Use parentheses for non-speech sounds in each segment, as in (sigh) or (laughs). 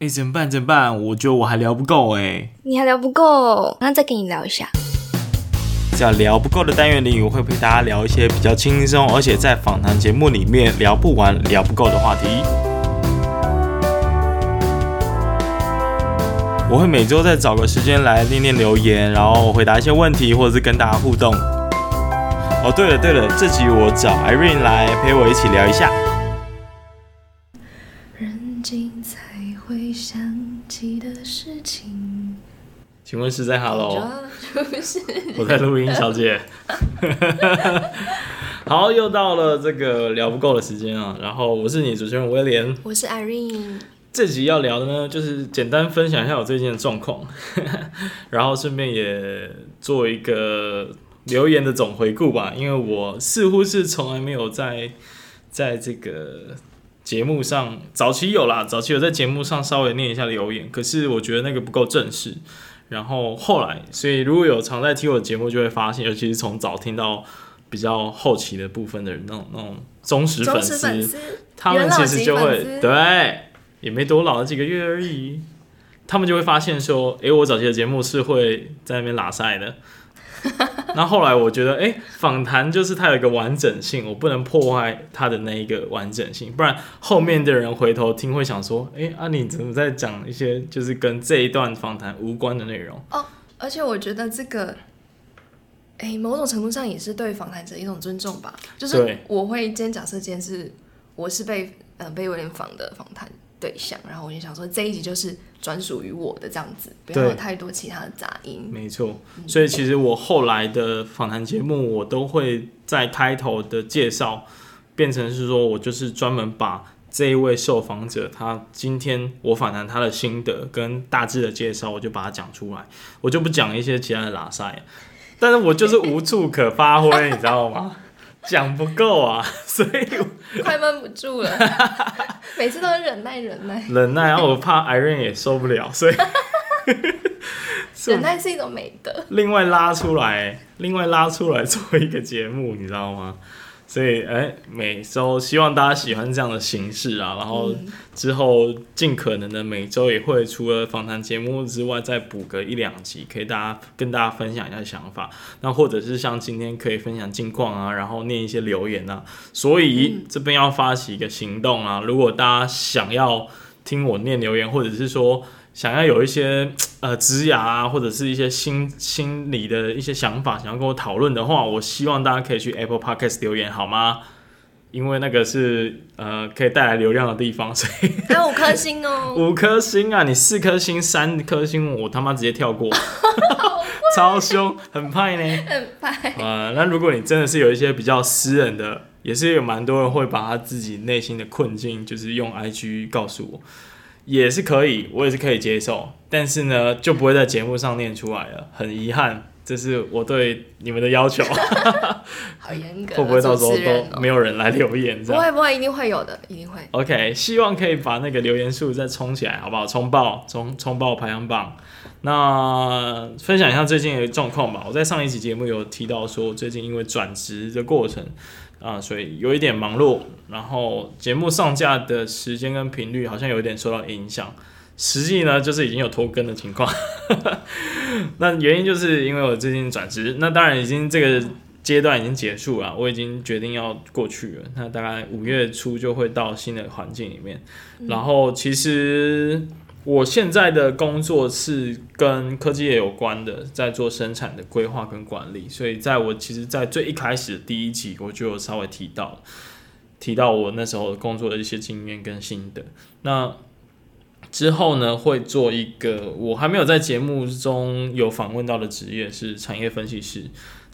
哎、欸，怎么办？怎么办？我觉得我还聊不够哎。你还聊不够，那再跟你聊一下。在聊不够的单元里，我会陪大家聊一些比较轻松，而且在访谈节目里面聊不完、聊不够的话题。我会每周再找个时间来念念留言，然后回答一些问题，或者是跟大家互动。哦，对了对了，这集我找 Irene 来陪我一起聊一下。请问是在 Hello？不是我在录音，小姐。(laughs) 好，又到了这个聊不够的时间啊！然后我是你主持人威廉，我是 Irene。这集要聊的呢，就是简单分享一下我最近的状况，(laughs) 然后顺便也做一个留言的总回顾吧。因为我似乎是从来没有在在这个节目上，早期有啦，早期有在节目上稍微念一下留言，可是我觉得那个不够正式。然后后来，所以如果有常在听我的节目，就会发现，尤其是从早听到比较后期的部分的人，那种那种忠实粉丝，粉丝他们其实就会对，也没多老了，几个月而已，他们就会发现说，诶，我早期的节目是会在那边拉赛的。(laughs) 那后来我觉得，哎、欸，访谈就是它有一个完整性，我不能破坏它的那一个完整性，不然后面的人回头听会想说，哎、欸，啊，你怎么在讲一些就是跟这一段访谈无关的内容？哦，而且我觉得这个，哎、欸，某种程度上也是对访谈者一种尊重吧。就是我会今天假设今天是我是被呃被威廉访的访谈对象，然后我就想说这一集就是。专属于我的这样子，不要有太多其他的杂音。没错，所以其实我后来的访谈节目，我都会在开头的介绍变成是说，我就是专门把这一位受访者他今天我访谈他的心得跟大致的介绍，我就把它讲出来，我就不讲一些其他的拉塞，但是我就是无处可发挥，你知道吗？讲不够啊，(laughs) 所以快闷不住了，(laughs) 每次都是忍耐忍耐忍耐，然后我怕 Irene 也受不了，所以 (laughs) 忍耐是一种美德。另外拉出来，另外拉出来做一个节目，你知道吗？所以，哎、欸，每周希望大家喜欢这样的形式啊，然后之后尽可能的每周也会除了访谈节目之外，再补个一两集，可以大家跟大家分享一下想法。那或者是像今天可以分享近况啊，然后念一些留言啊。所以这边要发起一个行动啊，如果大家想要听我念留言，或者是说。想要有一些呃职涯啊，或者是一些心心理的一些想法，想要跟我讨论的话，我希望大家可以去 Apple Podcast 留言，好吗？因为那个是呃可以带来流量的地方，所以还有五颗星哦，(laughs) 五颗星啊！你四颗星、三颗星，我他妈直接跳过，超凶，很派呢，很派。呃，那如果你真的是有一些比较私人的，也是有蛮多人会把他自己内心的困境，就是用 IG 告诉我。也是可以，我也是可以接受，但是呢，就不会在节目上念出来了，很遗憾，这是我对你们的要求。(laughs) 好严格，会不会到时候都没有人来留言？不会不会，一定会有的，一定会。OK，希望可以把那个留言数再冲起来，好不好？冲爆，冲冲爆排行榜。那分享一下最近的状况吧。我在上一集节目有提到说，最近因为转职的过程。啊，所以有一点忙碌，然后节目上架的时间跟频率好像有一点受到影响。实际呢，就是已经有拖更的情况。(laughs) 那原因就是因为我最近转职，那当然已经这个阶段已经结束了，我已经决定要过去了。那大概五月初就会到新的环境里面，然后其实。我现在的工作是跟科技业有关的，在做生产的规划跟管理，所以在我其实，在最一开始的第一集，我就有稍微提到，提到我那时候工作的一些经验跟心得。那之后呢，会做一个我还没有在节目中有访问到的职业是产业分析师。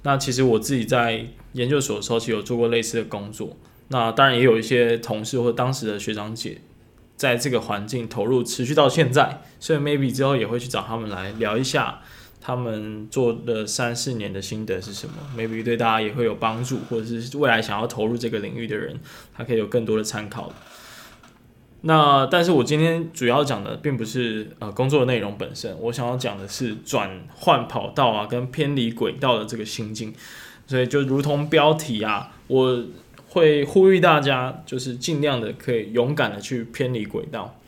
那其实我自己在研究所的时候，其实有做过类似的工作。那当然也有一些同事或当时的学长姐。在这个环境投入持续到现在，所以 maybe 之后也会去找他们来聊一下他们做的三四年的心得是什么，maybe 对大家也会有帮助，或者是未来想要投入这个领域的人，他可以有更多的参考。那但是我今天主要讲的并不是呃工作的内容本身，我想要讲的是转换跑道啊跟偏离轨道的这个心境，所以就如同标题啊，我。会呼吁大家，就是尽量的可以勇敢的去偏离轨道。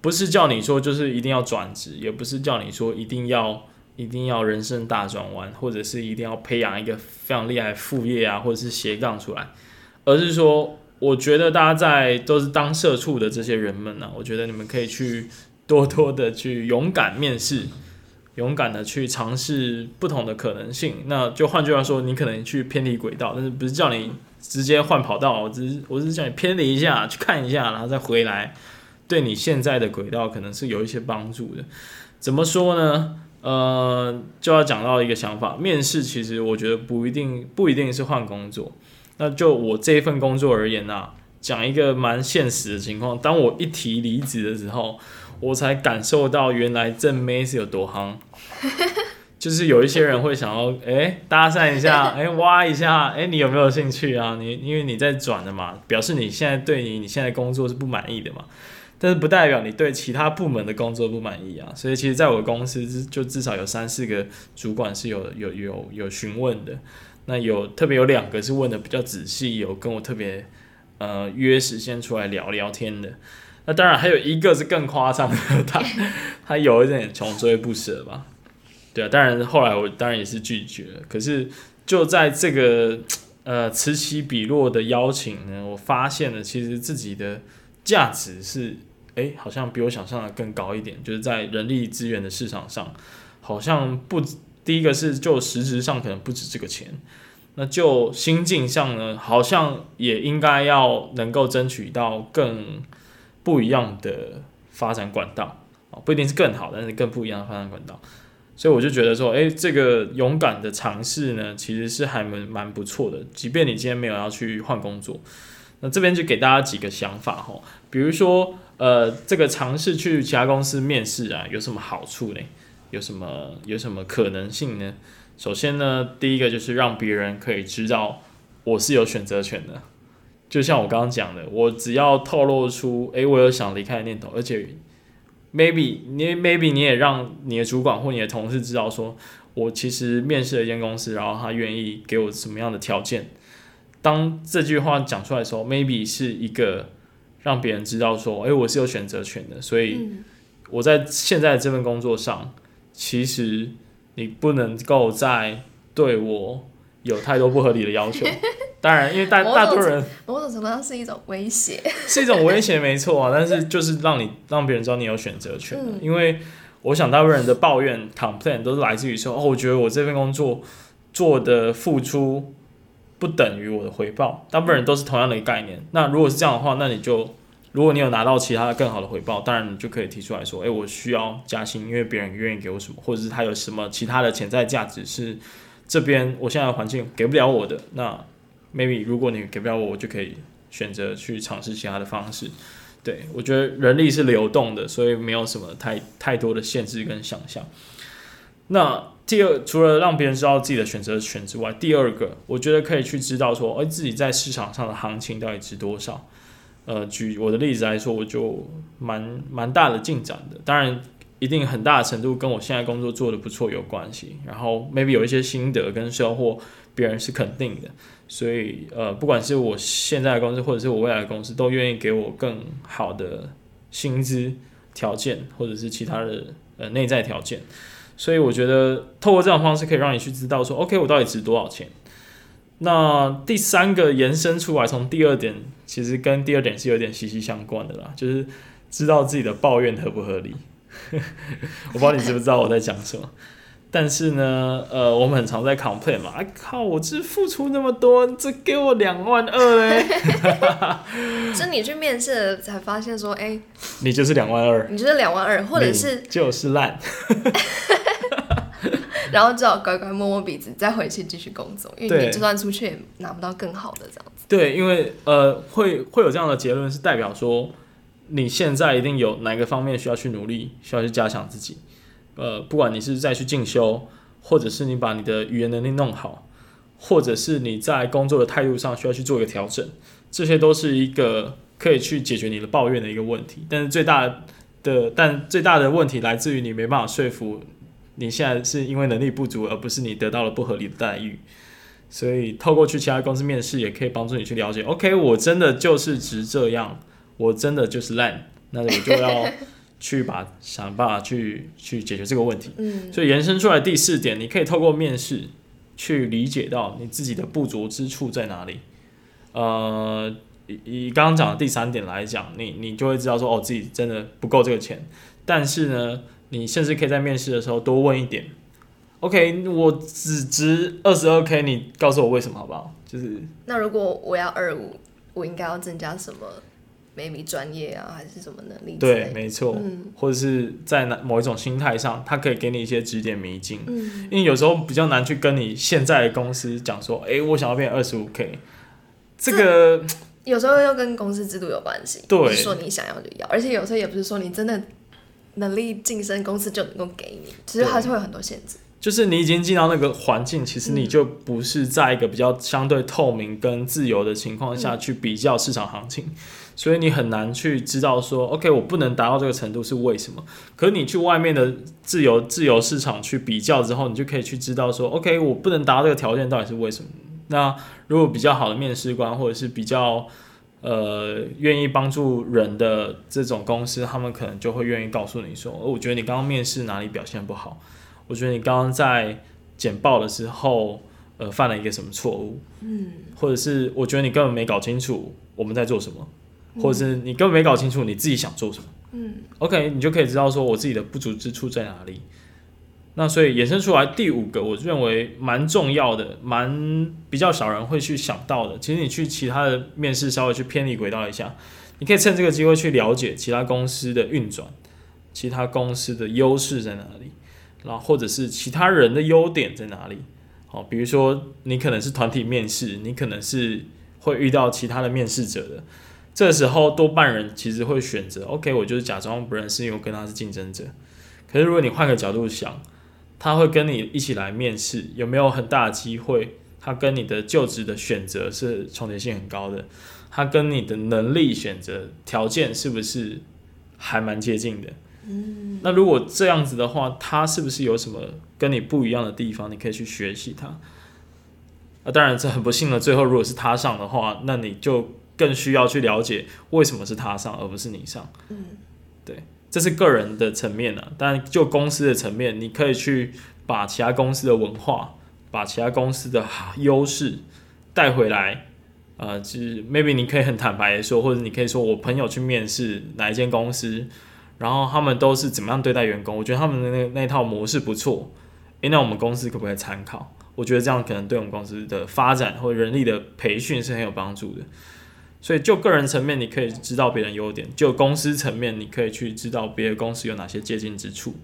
不是叫你说就是一定要转职，也不是叫你说一定要一定要人生大转弯，或者是一定要培养一个非常厉害副业啊，或者是斜杠出来，而是说，我觉得大家在都是当社畜的这些人们呢、我觉得你们可以去多多的去勇敢面试，勇敢的去尝试不同的可能性。那就换句话说，你可能去偏离轨道，但是不是叫你直接换跑道，我只是我只是叫你偏离一下，去看一下，然后再回来。对你现在的轨道可能是有一些帮助的，怎么说呢？呃，就要讲到一个想法，面试其实我觉得不一定不一定是换工作。那就我这一份工作而言啊，讲一个蛮现实的情况，当我一提离职的时候，我才感受到原来正妹是有多夯，就是有一些人会想要哎搭讪一下，(laughs) 哎挖一下，哎你有没有兴趣啊？你因为你在转的嘛，表示你现在对你你现在工作是不满意的嘛。但是不代表你对其他部门的工作不满意啊，所以其实在我公司就至少有三四个主管是有有有有询问的，那有特别有两个是问的比较仔细，有跟我特别呃约时间出来聊聊天的，那当然还有一个是更夸张的，他他有一点穷追不舍吧，对啊，当然后来我当然也是拒绝了，可是就在这个呃此起彼落的邀请呢，我发现了其实自己的价值是。诶，好像比我想象的更高一点，就是在人力资源的市场上，好像不，第一个是就实质上可能不止这个钱，那就心境上呢，好像也应该要能够争取到更不一样的发展管道啊，不一定是更好，但是更不一样的发展管道，所以我就觉得说，诶，这个勇敢的尝试呢，其实是还蛮蛮不错的，即便你今天没有要去换工作，那这边就给大家几个想法哈，比如说。呃，这个尝试去其他公司面试啊，有什么好处呢？有什么有什么可能性呢？首先呢，第一个就是让别人可以知道我是有选择权的。就像我刚刚讲的，我只要透露出，诶，我有想离开的念头，而且 maybe 你 maybe 你也让你的主管或你的同事知道，说我其实面试了一间公司，然后他愿意给我什么样的条件。当这句话讲出来的时候，maybe 是一个。让别人知道说，诶、欸，我是有选择权的，所以我在现在这份工作上，其实你不能够再对我有太多不合理的要求。(laughs) 当然，因为大大多数人某种程度上是一种威胁，(laughs) 是一种威胁，没错啊。(laughs) 但是就是让你让别人知道你有选择权，嗯，因为我想大部分人的抱怨 complain 都是来自于说，哦，我觉得我这份工作做的付出。不等于我的回报，大部分人都是同样的一个概念。那如果是这样的话，那你就，如果你有拿到其他的更好的回报，当然你就可以提出来说，诶、欸，我需要加薪，因为别人愿意给我什么，或者是他有什么其他的潜在价值是这边我现在的环境给不了我的。那 maybe 如果你给不了我，我就可以选择去尝试其他的方式。对，我觉得人力是流动的，所以没有什么太太多的限制跟想象。那第二，除了让别人知道自己的选择权之外，第二个，我觉得可以去知道说，哎，自己在市场上的行情到底值多少。呃，举我的例子来说，我就蛮蛮大的进展的。当然，一定很大程度跟我现在工作做得不错有关系。然后，maybe 有一些心得跟收获，别人是肯定的。所以，呃，不管是我现在的公司，或者是我未来的公司，都愿意给我更好的薪资条件，或者是其他的呃内在条件。所以我觉得透过这种方式可以让你去知道说，OK，我到底值多少钱。那第三个延伸出来，从第二点其实跟第二点是有点息息相关的啦，就是知道自己的抱怨合不合理。(laughs) 我不知道你知不知道我在讲什么。但是呢，呃，我们很常在 complain 嘛，哎靠，我这付出那么多，这给我两万二嘞。所 (laughs) 以你去面试才发现说，哎、欸，你就是两万二，你就是两万二，或者是就是烂。(laughs) 然后只好乖乖摸摸鼻子，再回去继续工作，因为你就算出去也拿不到更好的这样子。对，因为呃，会会有这样的结论，是代表说你现在一定有哪个方面需要去努力，需要去加强自己。呃，不管你是再去进修，或者是你把你的语言能力弄好，或者是你在工作的态度上需要去做一个调整，这些都是一个可以去解决你的抱怨的一个问题。但是最大的，但最大的问题来自于你没办法说服。你现在是因为能力不足，而不是你得到了不合理的待遇，所以透过去其他公司面试，也可以帮助你去了解。OK，我真的就是值这样，我真的就是烂，那我就要去把想办法去去解决这个问题。嗯，所以延伸出来第四点，你可以透过面试去理解到你自己的不足之处在哪里。呃，以以刚刚讲的第三点来讲，你你就会知道说，哦，自己真的不够这个钱。但是呢，你甚至可以在面试的时候多问一点。OK，我只值二十二 K，你告诉我为什么好不好？就是那如果我要二五，我应该要增加什么？maybe 专业啊，还是什么能力？对，没错。嗯，或者是在某一种心态上，他可以给你一些指点迷津。嗯，因为有时候比较难去跟你现在的公司讲说，哎、欸，我想要变二十五 K，这个有时候又跟公司制度有关系。对，说你想要就要，而且有时候也不是说你真的能力晋升，公司就能够给你，其实还是会有很多限制。就是你已经进到那个环境，其实你就不是在一个比较相对透明跟自由的情况下去比较市场行情，嗯，所以你很难去知道说，OK，我不能达到这个程度是为什么？可是你去外面的自由自由市场去比较之后，你就可以去知道说，OK，我不能达到这个条件到底是为什么？那如果比较好的面试官或者是比较呃愿意帮助人的这种公司，他们可能就会愿意告诉你说，哦，我觉得你刚刚面试哪里表现不好。我觉得你刚刚在简报的时候，呃，犯了一个什么错误？嗯，或者是我觉得你根本没搞清楚我们在做什么，嗯，或者是你根本没搞清楚你自己想做什么。嗯，OK，你就可以知道说我自己的不足之处在哪里。那所以衍生出来第五个，我认为蛮重要的，蛮比较少人会去想到的。其实你去其他的面试稍微去偏离轨道一下，你可以趁这个机会去了解其他公司的运转，其他公司的优势在哪里。然后或者是其他人的优点在哪里？好，比如说你可能是团体面试，你可能是会遇到其他的面试者的，这时候多半人其实会选择 OK，我就是假装不认识，因为我跟他是竞争者。可是如果你换个角度想，他会跟你一起来面试，有没有很大的机会？他跟你的就职的选择是重叠性很高的，他跟你的能力选择条件是不是还蛮接近的？嗯，那如果这样子的话，他是不是有什么跟你不一样的地方？你可以去学习他。啊，当然这很不幸的，最后如果是他上的话，那你就更需要去了解为什么是他上而不是你上。嗯，对，这是个人的层面啊。但就公司的层面，你可以去把其他公司的文化，把其他公司的优势带回来。呃，就是 maybe 你可以很坦白的说，或者你可以说我朋友去面试哪一间公司。然后他们都是怎么样对待员工？我觉得他们的那那套模式不错，诶，那我们公司可不可以参考？我觉得这样可能对我们公司的发展或人力的培训是很有帮助的。所以就个人层面，你可以知道别人优点；就公司层面，你可以去知道别的公司有哪些接近之处。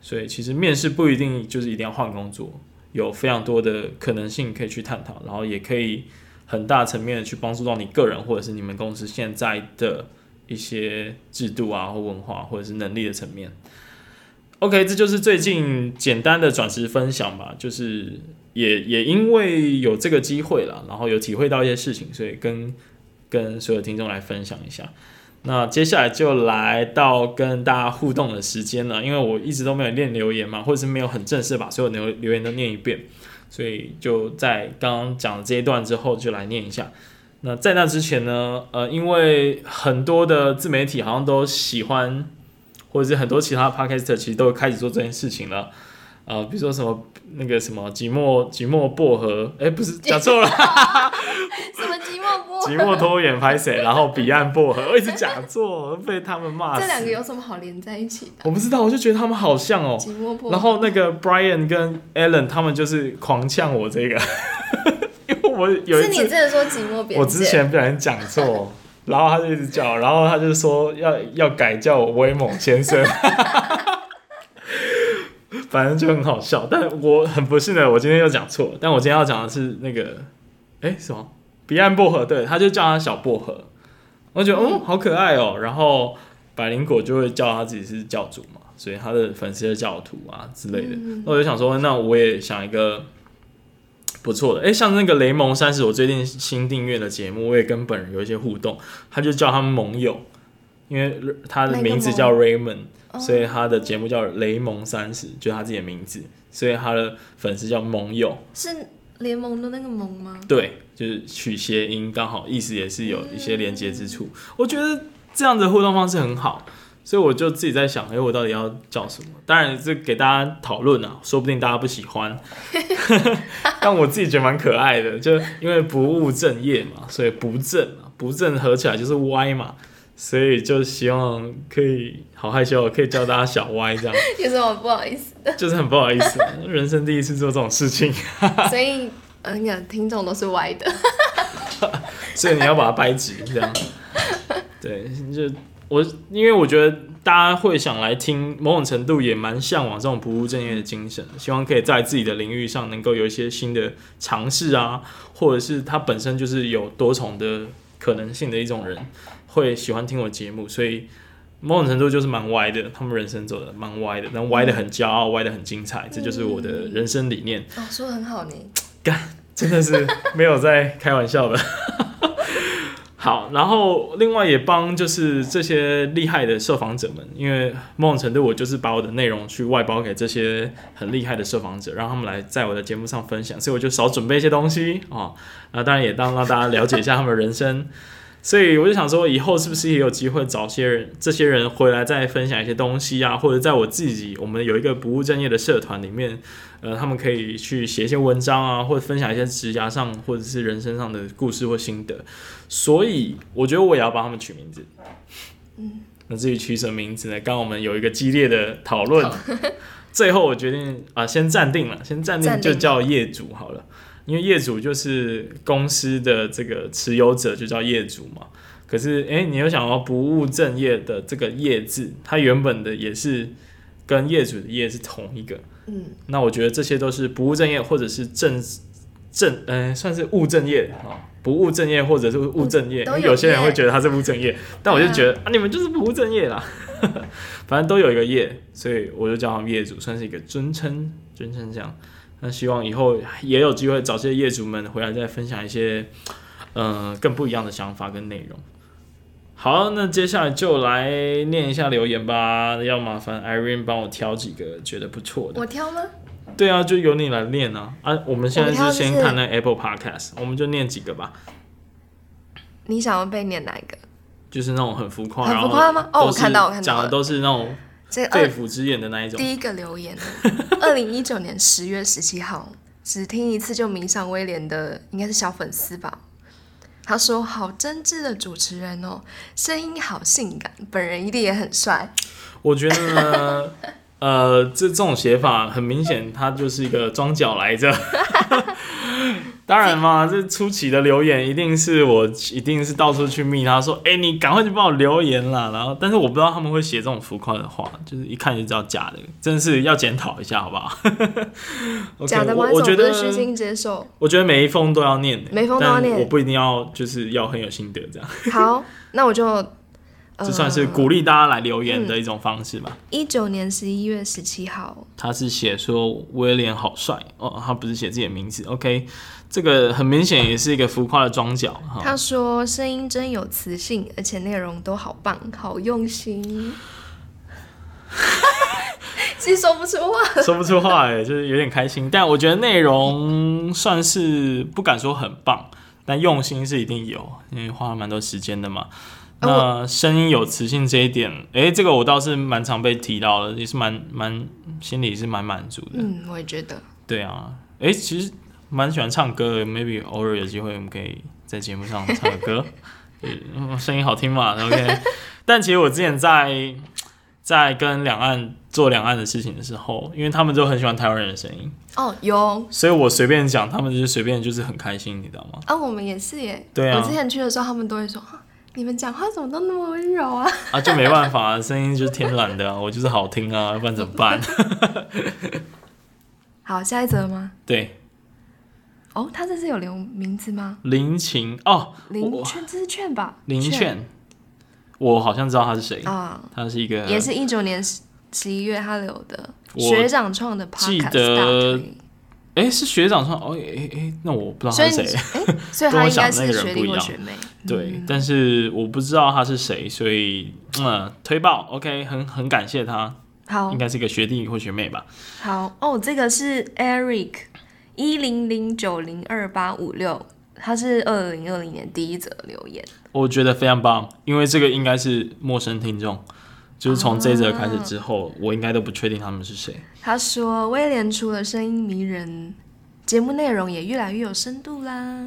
所以其实面试不一定就是一定要换工作，有非常多的可能性可以去探讨，然后也可以很大层面的去帮助到你个人或者是你们公司现在的。一些制度啊，或文化，或者是能力的层面。OK，这就是最近简单的转职分享吧。就是也也因为有这个机会了，然后有体会到一些事情，所以跟跟所有听众来分享一下。那接下来就来到跟大家互动的时间了，因为我一直都没有念留言嘛，或者是没有很正式把所有留留言都念一遍，所以就在刚刚讲的这一段之后，就来念一下。那在那之前呢，呃，因为很多的自媒体好像都喜欢，或者是很多其他 p o d c a s t 其实都开始做这件事情了，呃，比如说什么那个什么寂寞寂寞薄荷，哎，不是 (laughs) 讲错了，什么寂寞薄荷？寂寞拖延拍谁？然后彼岸薄荷，我一直讲错，被他们骂死。这两个有什么好连在一起的？我不知道，我就觉得他们好像哦。寂寞薄荷。然后那个 Brian 跟 Alan 他们就是狂呛我这个。(laughs) 因为我有一次，是你真的说寂寞边，我之前不小心讲错，然后他就一直叫，然后他就说要要改叫我威猛先生，(laughs) 反正就很好笑。但我很不幸的，我今天又讲错。但我今天要讲的是那个，哎、欸，什么彼岸薄荷？对，他就叫他小薄荷。我觉得哦，好可爱哦。然后百灵果就会叫他自己是教主嘛，所以他的粉丝是教徒啊之类的。那我就想说，那我也想一个。不错的，哎、欸，像那个雷蒙三十，我最近新订阅的节目，我也跟本人有一些互动，他就叫他们盟友，因为他的名字叫 Raymond，所以他的节目叫雷蒙三十，就是他自己的名字，所以他的粉丝叫盟友，是联盟的那个盟吗？对，就是取谐音，刚好意思也是有一些连接之处。我觉得这样的互动方式很好，所以我就自己在想，哎、欸，我到底要叫什么？当然是给大家讨论啊，说不定大家不喜欢，(laughs) 但我自己觉得蛮可爱的，就因为不务正业嘛，所以不正嘛，不正合起来就是歪嘛，所以就希望可以好害羞，可以叫大家小歪这样。(laughs) 有什么不好意思的？(laughs) 就是很不好意思，人生第一次做这种事情，(laughs) 所以嗯，你看听众都是歪的，所以你要把它掰直这样，对，就。我因为我觉得大家会想来听，某种程度也蛮向往这种不务正业的精神，希望可以在自己的领域上能够有一些新的尝试啊，或者是他本身就是有多重的可能性的一种人，会喜欢听我节目，所以某种程度就是蛮歪的，他们人生走的蛮歪的，但歪的很骄傲，歪的很精彩，这就是我的人生理念。哦，说的很好呢，(laughs) 干，真的是没有在开玩笑的。(laughs) 好，然后另外也帮就是这些厉害的受访者们，因为某种程度我就是把我的内容去外包给这些很厉害的受访者，让他们来在我的节目上分享，所以我就少准备一些东西啊，那当然也当让大家了解一下他们的人生。所以我就想说，以后是不是也有机会找些人，这些人回来再分享一些东西啊？或者在我自己，我们有一个不务正业的社团里面，呃，他们可以去写一些文章啊，或者分享一些职涯上或者是人生上的故事或心得。所以我觉得我也要帮他们取名字。嗯，那至于取什么名字呢？刚刚我们有一个激烈的讨论，最后我决定啊，先暂定了，先暂定就叫业主好了。因为业主就是公司的这个持有者，就叫业主嘛。可是，诶，你又想要不务正业的这个业字，它原本的也是跟业主的业是同一个。嗯，那我觉得这些都是不务正业，或者是正正，嗯，算是务正业啊。不务正业或者是务正业，因为有些人会觉得他是务正业，但我就觉得啊，你们就是不务正业啦。(laughs) 反正都有一个业，所以我就叫他们业主，算是一个尊称，尊称这样。那希望以后也有机会找这些业主们回来再分享一些，呃，更不一样的想法跟内容。好，那接下来就来念一下留言吧。要麻烦 Irene 帮我挑几个觉得不错的。我挑吗？对啊，就由你来念啊。啊，我们现在是先看那 Apple Podcast，我们就念几个吧。你想要被念哪一个？就是那种很浮夸，很浮夸吗？哦，我看到，我看到，讲的都是那种。肺腑之言的那一种。第一个留言，二零一九年十月十七号，只听一次就迷上威廉的，应该是小粉丝吧。他说：“好真挚的主持人哦，声音好性感，本人一定也很帅。”我觉得呢，呃，这这种写法很明显，它就是一个装脚来着。(laughs) 当然嘛，这初期的留言一定是我，一定是到处去密他说，哎、欸，你赶快去帮我留言啦。然后，但是我不知道他们会写这种浮夸的话，就是一看就知道假的，真是要检讨一下，好不好？(laughs) okay, 假的吗？我觉得虚心接受。我觉得每一封都要念，每一封都要念，我不一定要就是要很有心得这样。(laughs) 好，那我就。这算是鼓励大家来留言的一种方式吧。一九、嗯、年十一月十七号，他是写说威廉好帅哦，他不是写自己的名字。OK，这个很明显也是一个浮夸的装脚。他说声音真有磁性，而且内容都好棒，好用心。(laughs) 其实说不出话，说不出话哎，就是有点开心。但我觉得内容算是不敢说很棒，但用心是一定有，因为花了蛮多时间的嘛。那声音有磁性这一点，哎、欸，这个我倒是蛮常被提到的，也是蛮蛮心里是蛮满足的。嗯，我也觉得。对啊，哎、欸，其实蛮喜欢唱歌的，maybe 偶尔有机会我们可以在节目上唱个歌，(laughs) 声音好听嘛，OK。但其实我之前在在跟两岸做两岸的事情的时候，因为他们都很喜欢台湾人的声音。哦，有。所以我随便讲，他们就是随便就是很开心，你知道吗？啊，我们也是耶。对啊。我之前去的时候，他们都会说。你们讲话怎么都那么温柔啊？啊，就没办法，啊声音就是天然的啊，我就是好听啊，要不然怎么办？(laughs) 好，下一则吗？对。哦，他这是有留名字吗？林晴哦，林劝，这是券吧？林劝，我好像知道他是谁啊，他是一个，也是一九年十十一月他留的学长创的 Podcast，记得。哎，是学长穿哦，哎哎，那我不知道他是谁，(laughs) 所以他应该是学弟或学妹。对，但是我不知道他是谁，所以嗯，推爆，OK，很很感谢他。好，应该是一个学弟或学妹吧。好哦，这个是 Eric 一零零九零二八五六，他是二零二零年第一则留言。我觉得非常棒，因为这个应该是陌生听众。就是从这一则开始之后，啊、我应该都不确定他们是谁。他说威廉除了声音迷人，节目内容也越来越有深度啦。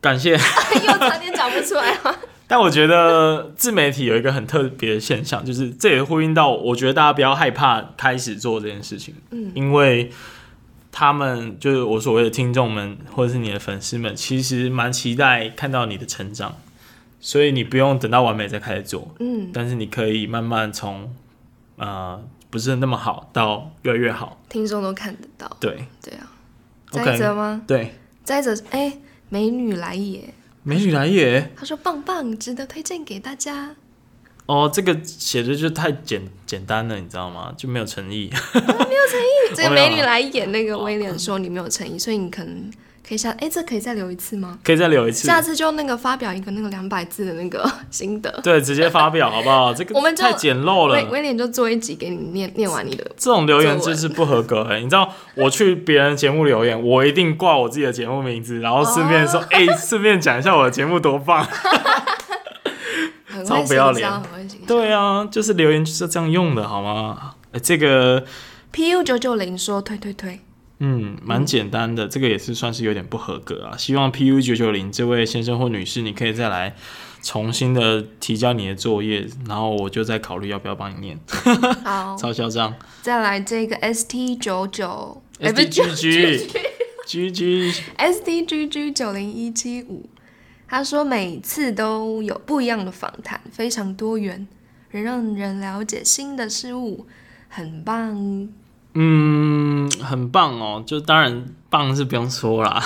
感谢。(laughs) 又差点讲不出来了。(laughs) 但我觉得自媒体有一个很特别的现象，就是这也呼应到，我觉得大家不要害怕开始做这件事情，嗯，因为他们就是我所谓的听众们，或者是你的粉丝们，其实蛮期待看到你的成长，所以你不用等到完美再开始做，嗯，但是你可以慢慢从呃不是那么好到越来越好，听众都看得到，对对啊，再者吗？对，再者，哎，美女来也。美女来也，他说棒棒，值得推荐给大家。哦，这个写的就太简简单了，你知道吗？就没有诚意，啊、没有诚意。(laughs) 这个美女来演那个威廉说你没有诚意，所以你可能。可以下，哎，这可以再留一次吗？可以再留一次。下次就那个发表一个那个两百字的那个 (laughs) 心得。对，直接发表 (laughs) 好不好？这个太简陋了。威廉就做一集给你念念完你的。这种留言真是不合格哎！你知道我去别人节目留言，我一定挂我自己的节目名字，然后顺便说，哎，顺便讲一下我的节目多棒。(laughs) 超不要脸！对啊，就是留言就是这样用的，好吗？哎，这个 PU 九九零说推推推。嗯，蛮简单的，嗯、这个也是算是有点不合格啊。希望 PU 九九零这位先生或女士，你可以再来重新的提交你的作业，然后我就再考虑要不要帮你念。好，(laughs) 超嚣张。再来这个 ST 九九，STGG GG STGG 九零一七五，他说每次都有不一样的访谈，非常多元，能让人了解新的事物，很棒。嗯，很棒哦，就当然棒是不用说啦，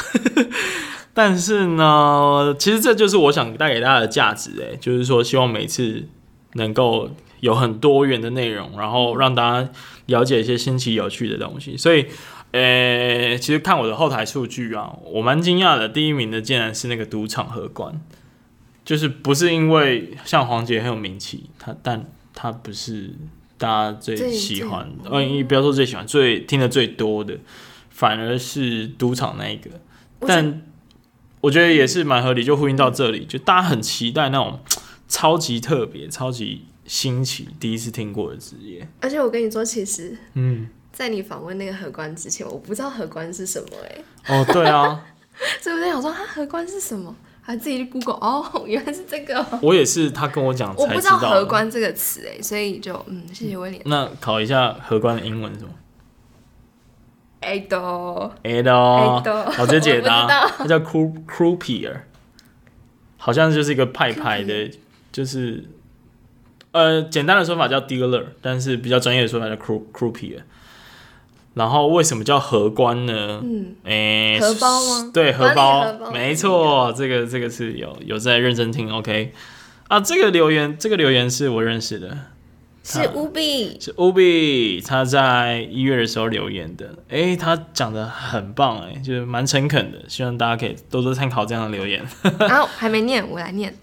(laughs) 但是呢，其实这就是我想带给大家的价值诶，就是说希望每次能够有很多元的内容，然后让大家了解一些新奇有趣的东西。所以，诶，其实看我的后台数据啊，我蛮惊讶的，第一名的竟然是那个赌场荷官，就是不是因为像黄杰很有名气，他但他不是。大家最喜欢，嗯，你不要说最喜欢，最听的最多的，反而是赌场那一个。但我觉得也是蛮合理，就呼应到这里，就大家很期待那种 (tsk) 超级特别、超级新奇、第一次听过的职业。而且我跟你说，其实，嗯，在你访问那个荷官之前，我不知道荷官是什么哎、欸。哦，对啊，(laughs) 所以我在想说，他荷官是什么？还自己去 Google 哦，(laughs) 原来是这个。我也是，他跟我讲。我不知道“荷官”这个词哎，所以就嗯，谢谢威廉。那考一下“荷官”的英文是什么？Ado，Ado，好，直接解答。(laughs) 它叫 croupier，好像就是一个派派的，就是呃，简单的说法叫 dealer，但是比较专业的说法叫 croupier。然后为什么叫荷官呢？嗯，诶，荷包吗？对，荷包，荷包没错，这个这个是有有在认真听，OK。啊，这个留言，这个留言是我认识的，是乌比，是乌比，他在一月的时候留言的，诶，他讲的很棒，哎，就是蛮诚恳的，希望大家可以多多参考这样的留言。(laughs) 然后还没念，我来念。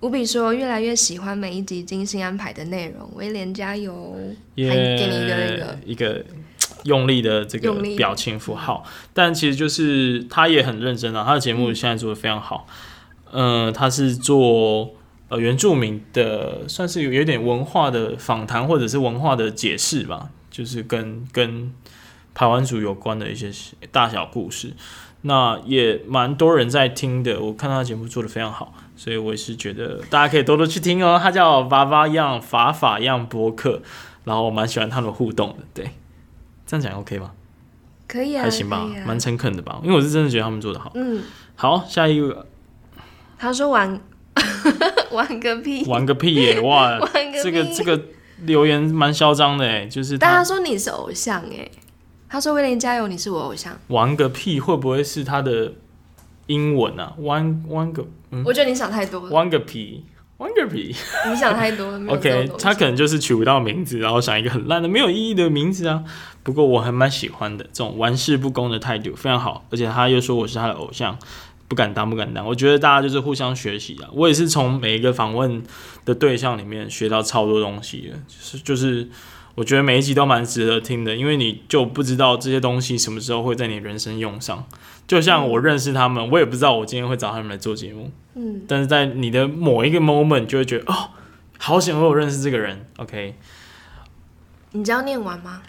乌比说，越来越喜欢每一集精心安排的内容，威廉加油，yeah, 还给你一个那个一个。用力的这个表情符号，但其实就是他也很认真啊。他的节目现在做的非常好，嗯、呃，他是做呃原住民的，算是有有点文化的访谈或者是文化的解释吧，就是跟跟台湾族有关的一些大小故事。那也蛮多人在听的，我看他的节目做的非常好，所以我也是觉得大家可以多多去听哦。他叫娃娃样法法样播客，然后我蛮喜欢他们互动的，对。这样讲 OK 吗？可以啊，还行吧，蛮诚恳的吧。嗯、因为我是真的觉得他们做的好。嗯，好，下一个。他说玩 (laughs) 玩个屁，玩个屁耶！哇，(laughs) 这个这个留言蛮嚣张的哎，就是。但他说你是偶像哎，他说威廉加油，你是我偶像。玩个屁会不会是他的英文啊？玩玩个，嗯，我觉得你想太多了。玩个屁。Wonderby，你想太多了。(laughs) OK，他可能就是取不到名字，然后想一个很烂的、没有意义的名字啊。不过我还蛮喜欢的，这种玩世不恭的态度非常好。而且他又说我是他的偶像，不敢当，不敢当。我觉得大家就是互相学习啊。我也是从每一个访问的对象里面学到超多东西的，就是就是。我觉得每一集都蛮值得听的，因为你就不知道这些东西什么时候会在你人生用上。就像我认识他们，我也不知道我今天会找他们来做节目。嗯，但是在你的某一个 moment 就会觉得哦，好险我有认识这个人。OK，你知道念完吗？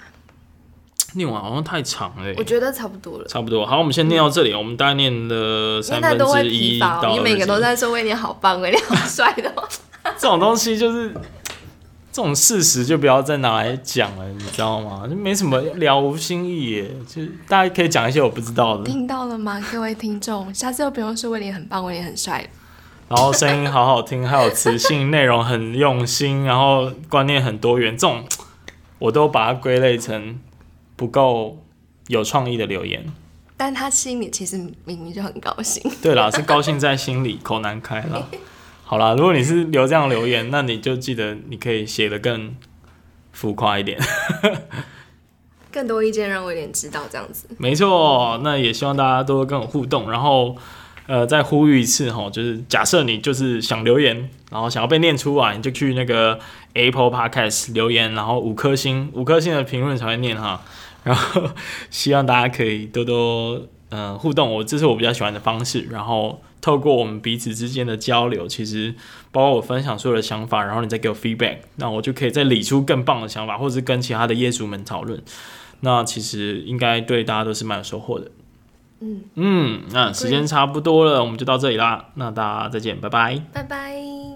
念完好像太长了，我觉得差不多了。差不多，好，我们先念到这里。嗯、我们大概念了三分之一到。你每个都在说威廉好棒，威廉好帅的。(laughs) 这种东西就是这种事实，就不要再拿来讲了，你知道吗？就没什么了无新意耶，就大家可以讲一些我不知道的。听到了吗，各位听众？下次又不用说威廉很棒，威廉很帅。然后声音好好听，还有磁性，内容很用心，然后观念很多元，这种我都把它归类成。不够有创意的留言，但他心里其实明明就很高兴。对啦，是高兴在心里，口难开了。(laughs) 好啦，如果你是留这样留言，那你就记得你可以写的更浮夸一点，(laughs) 更多意见让威廉知道这样子。没错，那也希望大家多跟我互动，然后呃再呼吁一次哈，就是假设你就是想留言，然后想要被念出来，你就去那个 Apple Podcast 留言，然后五颗星，五颗星的评论才会念哈。然后希望大家可以多多呃互动，我这是我比较喜欢的方式。然后透过我们彼此之间的交流，其实包括我分享所有的想法，然后你再给我 feedback，那我就可以再理出更棒的想法，或者是跟其他的业主们讨论。那其实应该对大家都是蛮有收获的。嗯嗯，那时间差不多了，我们就到这里啦。那大家再见，拜拜，拜拜。